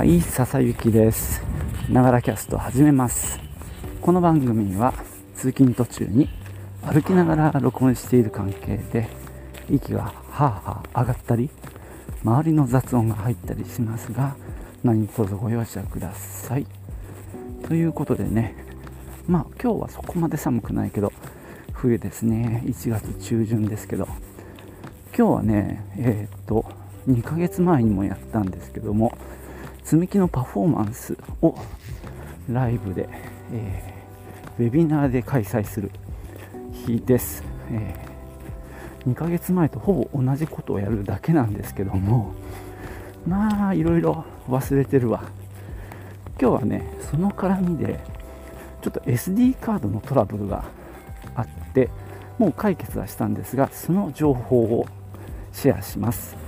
はい、笹雪です。ながらキャスト始めます。この番組は通勤途中に歩きながら録音している関係で息がはあはあ上がったり周りの雑音が入ったりしますが何卒ご容赦ください。ということでね、まあ今日はそこまで寒くないけど冬ですね、1月中旬ですけど今日はね、えーっと2ヶ月前にもやったんですけども積み木のパフォーマンスをライブで、えーウェビナーで開催する日です、え2ヶ月前とほぼ同じことをやるだけなんですけどもまあいろいろ忘れてるわ。今日はねその絡みでちょっと SD カードのトラブルがあってもう解決はしたんですがその情報をシェアします。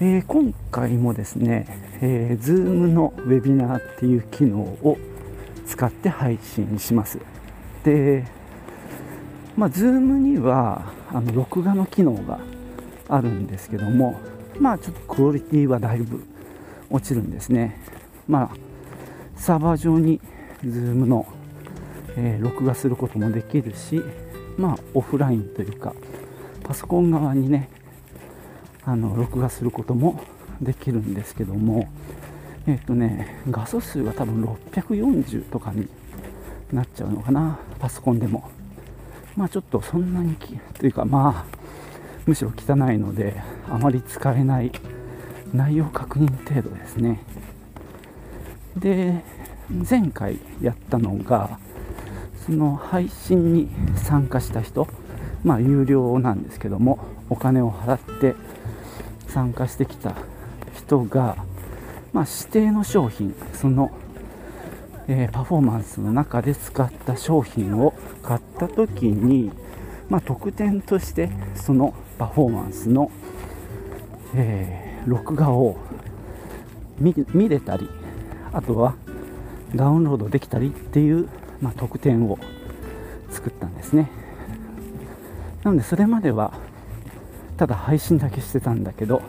えー今回もですね、えー、Zoom のウェビナーっていう機能を使って配信します。で、まあ、Zoom にはあの録画の機能があるんですけども、まあ、ちょっとクオリティはだいぶ落ちるんですね。まあ、サーバー上に Zoom の、えー録画することもできるし、まあ、オフラインというか、パソコン側にね、あの録画することもできるんですけども、えっ、とね、画素数が多分640とかになっちゃうのかな、パソコンでも。まあちょっとそんなに、というかまあ、むしろ汚いので、あまり使えない内容確認程度ですね。で、前回やったのが、その配信に参加した人、まあ有料なんですけども、お金を払って参加してきた人が、まあ、指定の商品その、えーパフォーマンスの中で使った商品を買った時に、まあ、特典としてそのパフォーマンスの、えー録画を見れたりあとはダウンロードできたりっていう、まあ、特典を作ったんですね。なのでそれまではただ配信だけしてたんだけど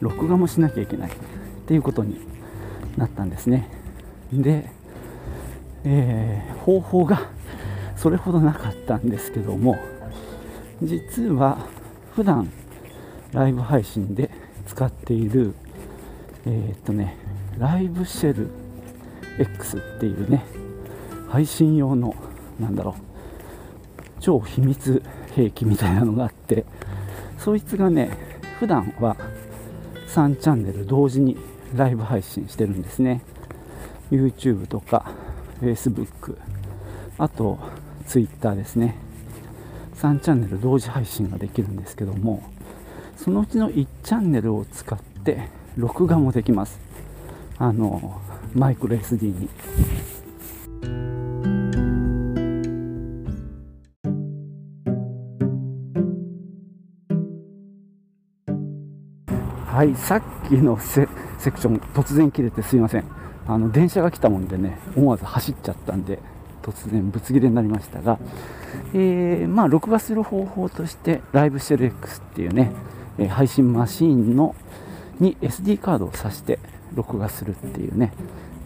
録画もしなきゃいけないっていうことになったんですね。で、えー方法がそれほどなかったんですけども実は普段ライブ配信で使っているえーっとねライブシェル X っていうね配信用のなんだろう超秘密兵器みたいなのがあってそいつがね普段は3チャンネル同時にライブ配信してるんですね。YouTube とか Facebook あと Twitter ですね。3チャンネル同時配信ができるんですけどもそのうちの1チャンネルを使って録画もできます。あのマイクロ SD に。はい、さっきのセクション、突然切れてすいません。あの電車が来たもんでね、思わず走っちゃったんで、突然ぶつ切れになりましたが、えーまあ、録画する方法として、ライブシェル X っていうね、え配信マシーンのに SD カードを挿して録画するっていうね、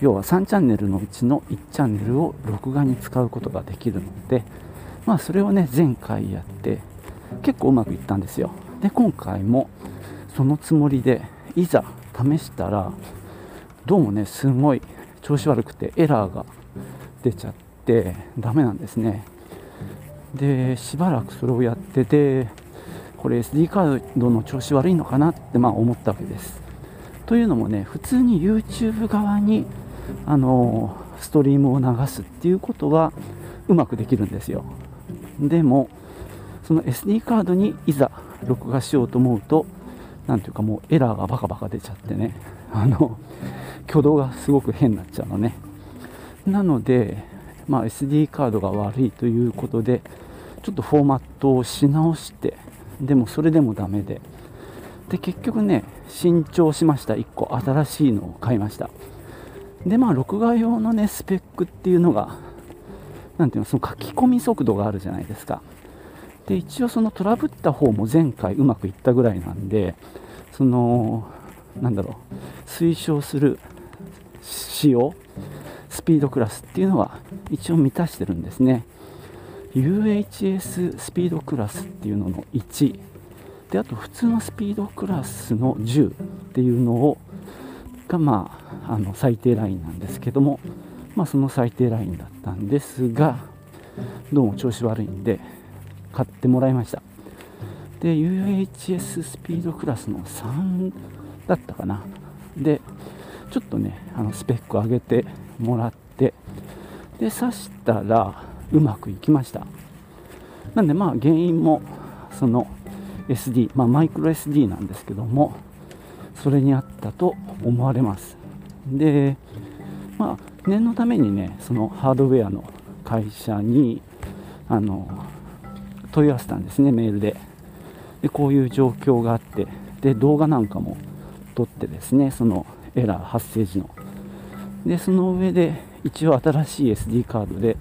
要は3チャンネルのうちの1チャンネルを録画に使うことができるので、まあ、それをね、前回やって、結構うまくいったんですよ。で、今回も、そのつもりでいざ試したらどうもねすごい調子悪くてエラーが出ちゃってダメなんですね。でしばらくそれをやっててこれ SD カードの調子悪いのかなってまあ思ったわけです。というのもね普通に YouTube 側にあのストリームを流すっていうことはうまくできるんですよ。でもその SD カードにいざ録画しようと思うとなんていうかもうエラーがバカバカ出ちゃってね。あの挙動がすごく変になっちゃうのね。なので、まあ、SD カードが悪いということでちょっとフォーマットをし直してでもそれでもダメで。で結局ね新調しました。1個新しいのを買いました。でまあ録画用のねスペックっていうのが何ていうのその書き込み速度があるじゃないですか。で一応そのトラブった方も前回うまくいったぐらいなんでそのなんだろう推奨する仕様スピードクラスっていうのは一応満たしてるんですね。UHS スピードクラスっていうのの1であと普通のスピードクラスの10っていうのをがまああの最低ラインなんですけどもまあその最低ラインだったんですがどうも調子悪いんで買ってもらいました。で UHS スピードクラスの3だったかな。でちょっとねあのスペック上げてもらってで刺したらうまくいきました。なんでまあ原因もその SD、まあ、マイクロ SD なんですけどもそれにあったと思われます。でまあ念のためにねそのハードウェアの会社にあの問い合わせたんですねメールで。でこういう状況があってで動画なんかも撮ってですねそのエラー発生時の。でその上で一応新しい SD カードで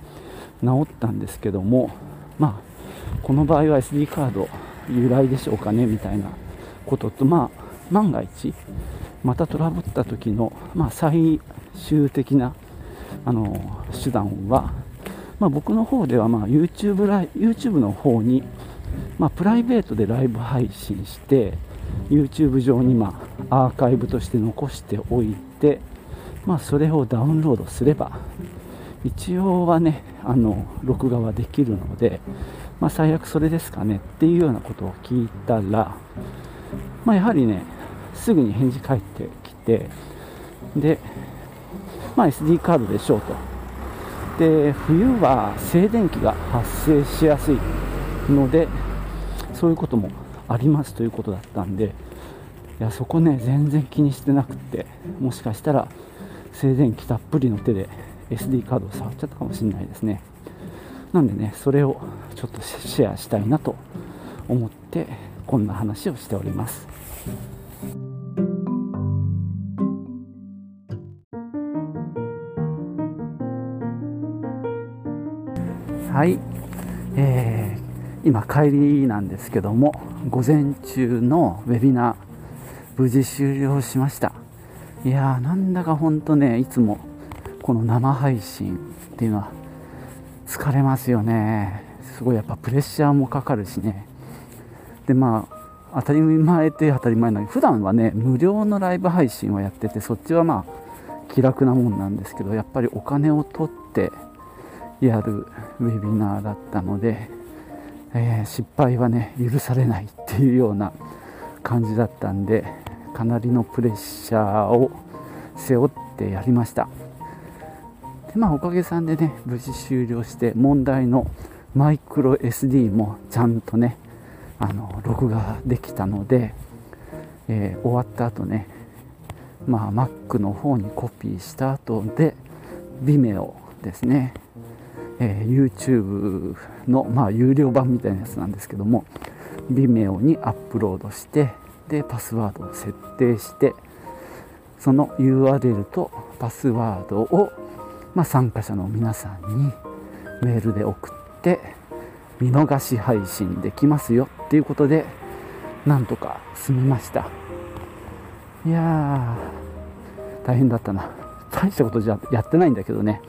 直ったんですけどもまあこの場合は SD カード由来でしょうかねみたいなこととまあ万が一またトラブった時の、まあ、最終的なあの手段は、まあ、僕の方ではまあ YouTube, ライ YouTube の方に、まあ、プライベートでライブ配信して YouTube 上にまあアーカイブとして残しておいて、まあ、それをダウンロードすれば一応はねあの録画はできるので、まあ、最悪それですかねっていうようなことを聞いたら、まあ、やはりねすぐに返事返ってきてで、まあ、SD カードでしょうと。で冬は静電気が発生しやすいのでそういうこともありますということだったんでいやそこね全然気にしてなくってもしかしたら静電気たっぷりの手で SD カードを触っちゃったかもしれないですね。なんでねそれをちょっとシェアしたいなと思ってこんな話をしております。はい、えー、今帰りなんですけども午前中のウェビナー無事終了しました。いやーなんだかほんとねいつもこの生配信っていうのは疲れますよね。すごいやっぱプレッシャーもかかるしね。でまあ当たり前って当たり前なのに普段はね無料のライブ配信をやっててそっちはまあ気楽なもんなんですけどやっぱりお金を取ってやるウェビナーだったので、えー、失敗はね許されないっていうような感じだったんでかなりのプレッシャーを背負ってやりました。でまあおかげさんでね無事終了して問題のマイクロ SD もちゃんとねあの録画できたので、えー、終わった後ねまあ Mac の方にコピーした後で Vimeo ですね、えー、YouTube のまあ有料版みたいなやつなんですけども Vimeo にアップロードしてでパスワードを設定してその URL とパスワードをまあ、参加者の皆さんにメールで送って見逃し配信できますよっていうことでなんとか済みました。いやー大変だったな。大したことじゃやってないんだけどね。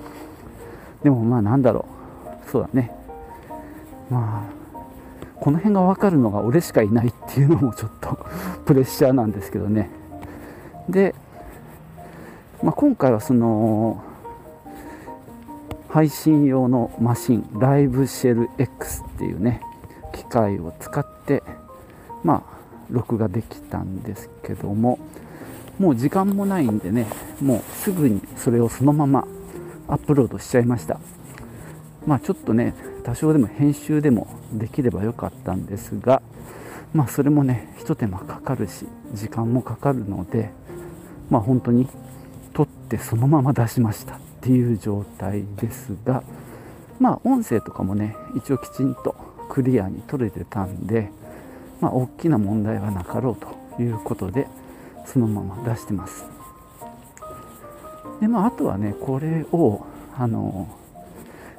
でもまあなんだろう。そうだね。まあこの辺が分かるのが俺しかいないっていうのもちょっと プレッシャーなんですけどね。で、まあ、今回はその配信用のマシンライブシェル X っていうね機械を使ってまあ録画できたんですけどももう時間もないんでねもうすぐにそれをそのままアップロードしちゃいました。まあちょっとね多少でも編集でもできればよかったんですがまあそれもねひと手間かかるし時間もかかるのでまあ本当に撮ってそのまま出しましたっていう状態ですがまあ音声とかもね一応きちんとクリアに取れてたんでまあ大きな問題はなかろうということでそのまま出してます。でまあ、あとはねこれをあの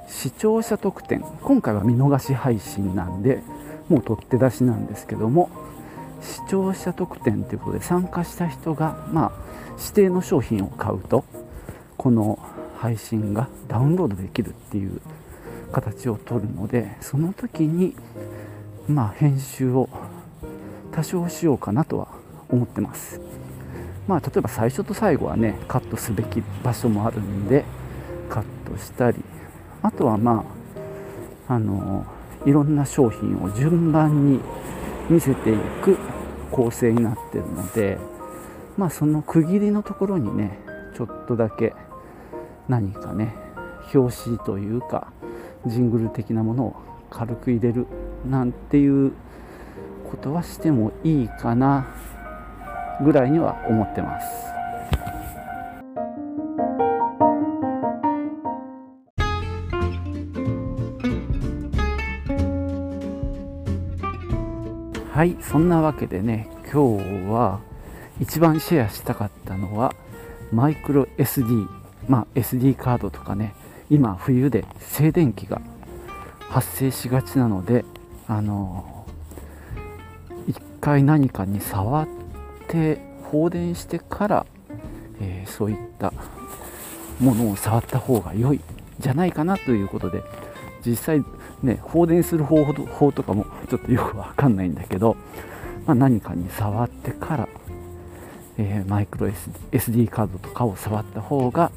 視聴者特典今回は見逃し配信なんでもう取って出しなんですけども視聴者特典ということで参加した人が、まあ、指定の商品を買うとこの配信がダウンロードできるっていう形を取るのでその時に、まあ、編集を多少しようかなとは思ってます。まあ、例えば最初と最後はねカットすべき場所もあるんでカットしたりあとはまああのいろんな商品を順番に見せていく構成になってるのでまあその区切りのところにねちょっとだけ何かね表紙というかジングル的なものを軽く入れるなんていうことはしてもいいかなぐらいには思ってます。はいそんなわけでね今日は一番シェアしたかったのはマイクロ SD まあ SD カードとかね今冬で静電気が発生しがちなのであの一回何かに触って放電してから、えー、そういったものを触った方が良いじゃないかなということで実際ね放電する方法とかもちょっとよくわかんないんだけど、まあ、何かに触ってから、えー、マイクロ SD カードとかを触った方が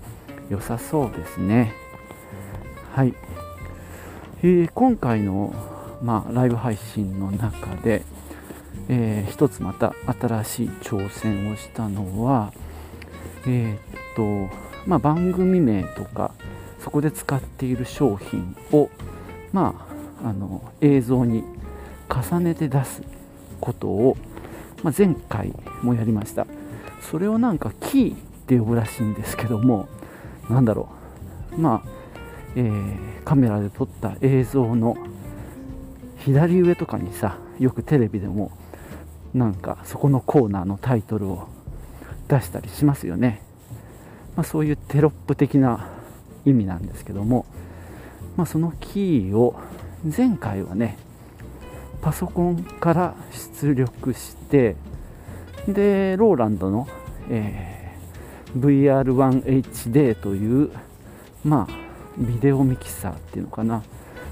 良さそうですね。はい、えー、今回の、まあ、ライブ配信の中で、えー、一つまた新しい挑戦をしたのはえー、っとまあ、番組名とかそこで使っている商品を、まあ、あの映像に重ねて出すことを、まあ、前回もやりました。それをなんかキーって呼ぶらしいんですけども何だろう。まあ、えー、カメラで撮った映像の左上とかにさよくテレビでもなんかそこのコーナーのタイトルを出したりしますよね、まあ、そういうテロップ的な意味なんですけども、まあ、そのキーを前回はねパソコンから出力してでローランドの、えー、VR1HD というまあビデオミキサーっていうのかな、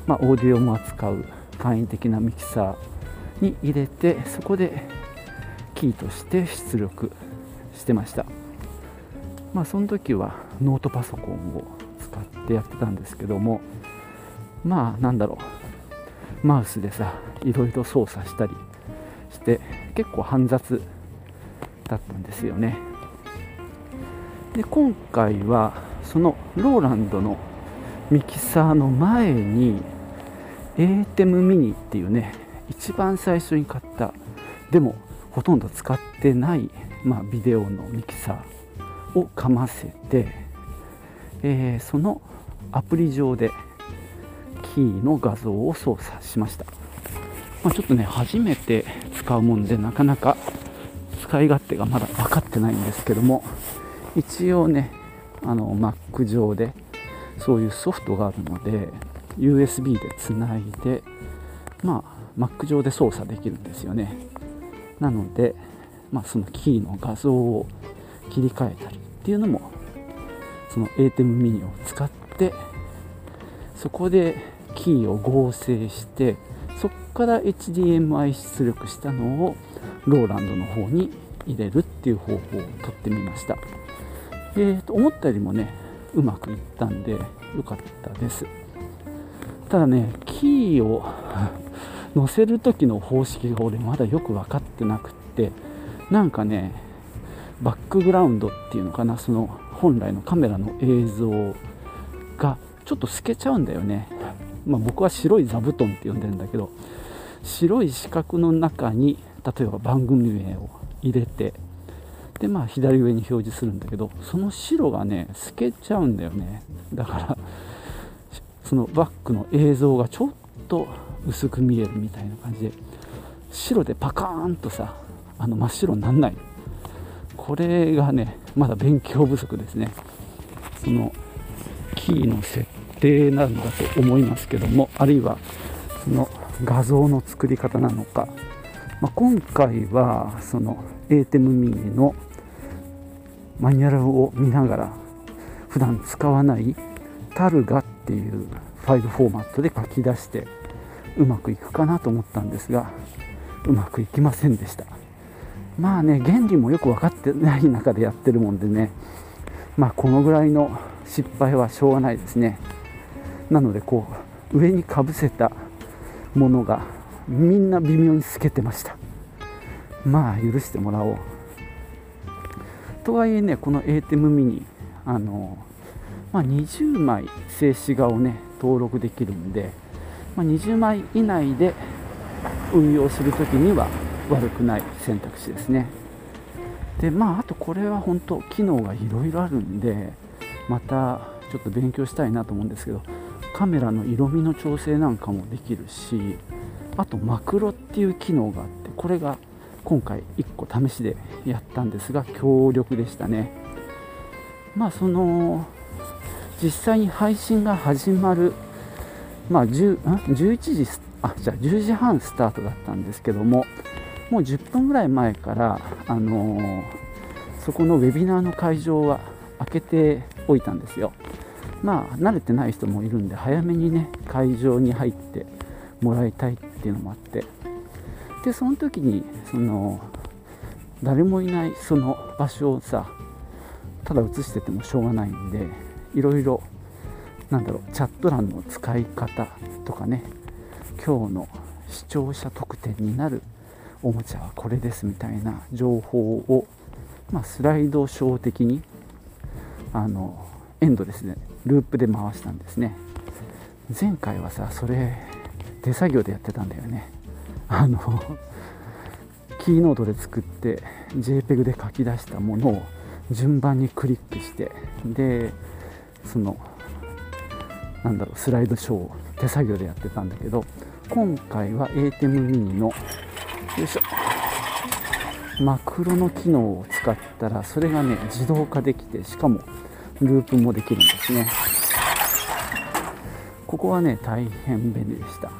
まあ、オーディオも扱う簡易的なミキサーに入れてそこでキーとして出力してました。まあその時はノートパソコンを使ってやってたんですけどもまあなんだろう。マウスでさいろいろ操作したりして結構煩雑だったんですよね。で今回はそのローランドのミキサーの前に ATEM ミニっていうね一番最初に買った。でもほとんど使ってない、まあ、ビデオのミキサーをかませて、えー、そのアプリ上でキーの画像を操作しました、まあ、ちょっとね初めて使うもんでなかなか使い勝手がまだ分かってないんですけども一応ねあの Mac 上でそういうソフトがあるので USB でつないでまあ Mac 上で操作できるんですよね。なので、まあ、そのキーの画像を切り替えたりっていうのもその ATEM ミニを使ってそこでキーを合成してそこから HDMI 出力したのをローランドの方に入れるっていう方法をとってみました、えー、と思ったよりもねうまくいったんで良かったです。ただねキーを載せる時の方式が俺まだよく分かってなくってなんかねバックグラウンドっていうのかなその本来のカメラの映像がちょっと透けちゃうんだよね、まあ、僕は白い座布団って呼んでるんだけど白い四角の中に例えば番組名を入れてでまあ左上に表示するんだけどその白がね透けちゃうんだよね。だからそのバックの映像がちょっと薄く見えるみたいな感じで白でパカーンとさあの真っ白になんない。これがねまだ勉強不足ですね。そのキーの設定なんだと思いますけどもあるいはその画像の作り方なのか、まあ、今回はその ATEM mini のマニュアルを見ながら普段使わないタルガっていうファイルフォーマットで書き出してうまくいくかなと思ったんですがうまくいきませんでした。まあね原理もよく分かってない中でやってるもんでねまあこのぐらいの失敗はしょうがないですね。なのでこう上にかぶせたものがみんな微妙に透けてました。まあ許してもらおう。とはいえねこの ATEM ミニあの、まあ、20枚静止画をね登録できるんで、まあ、20枚以内で運用するときには悪くない選択肢ですね。でまああとこれは本当機能がいろいろあるんでまたちょっと勉強したいなと思うんですけどカメラの色味の調整なんかもできるしあとマクロっていう機能があってこれが今回1個試しでやったんですが強力でしたね。まあその実際に配信が始まるまあ10 11時あじゃあ10時半スタートだったんですけどももう10分ぐらい前からあのー、そこのウェビナーの会場は開けておいたんですよ。まあ慣れてない人もいるんで早めにね会場に入ってもらいたいっていうのもあって。でその時にその誰もいないその場所をさただ映しててもしょうがないんでいろいろなんだろうチャット欄の使い方とかね今日の視聴者特典になるおもちゃはこれですみたいな情報を、まあ、スライドショー的にあのエンドですねループで回したんですね。前回はさそれ手作業でやってたんだよね。あのキーノートで作って JPEG で書き出したものを順番にクリックしてでそのなんだろうスライドショーを手作業でやってたんだけど今回は ATEM mini のよいしょ。マクロの機能を使ったらそれがね自動化できてしかもループもできるんですね。ここはね大変便利でした。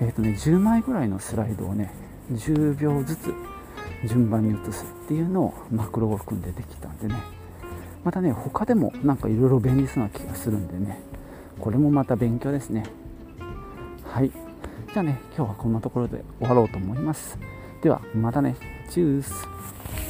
えっ、ー、とね10枚ぐらいのスライドをね10秒ずつ順番に移すっていうのをマクロを組んでできたんでね。またね他でもなんかいろいろ便利そうな気がするんでね。これもまた勉強ですね。はい。じゃあね今日はこんなところで終わろうと思います。ではまたね。チュース。